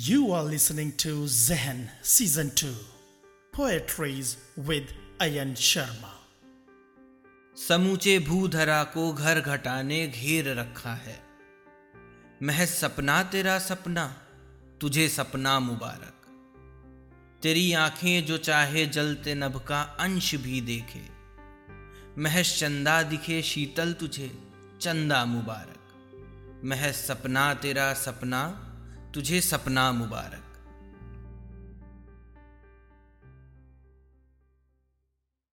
You are listening to Zen Season 2 Poetries with Ayan Sharma. समूचे भूधरा को घर घटाने घेर रखा है। महज सपना तेरा सपना, तुझे सपना मुबारक। तेरी आँखें जो चाहे जलते नभ का अंश भी देखे। महज चंदा दिखे शीतल तुझे, चंदा मुबारक। महज सपना तेरा सपना तुझे सपना मुबारक।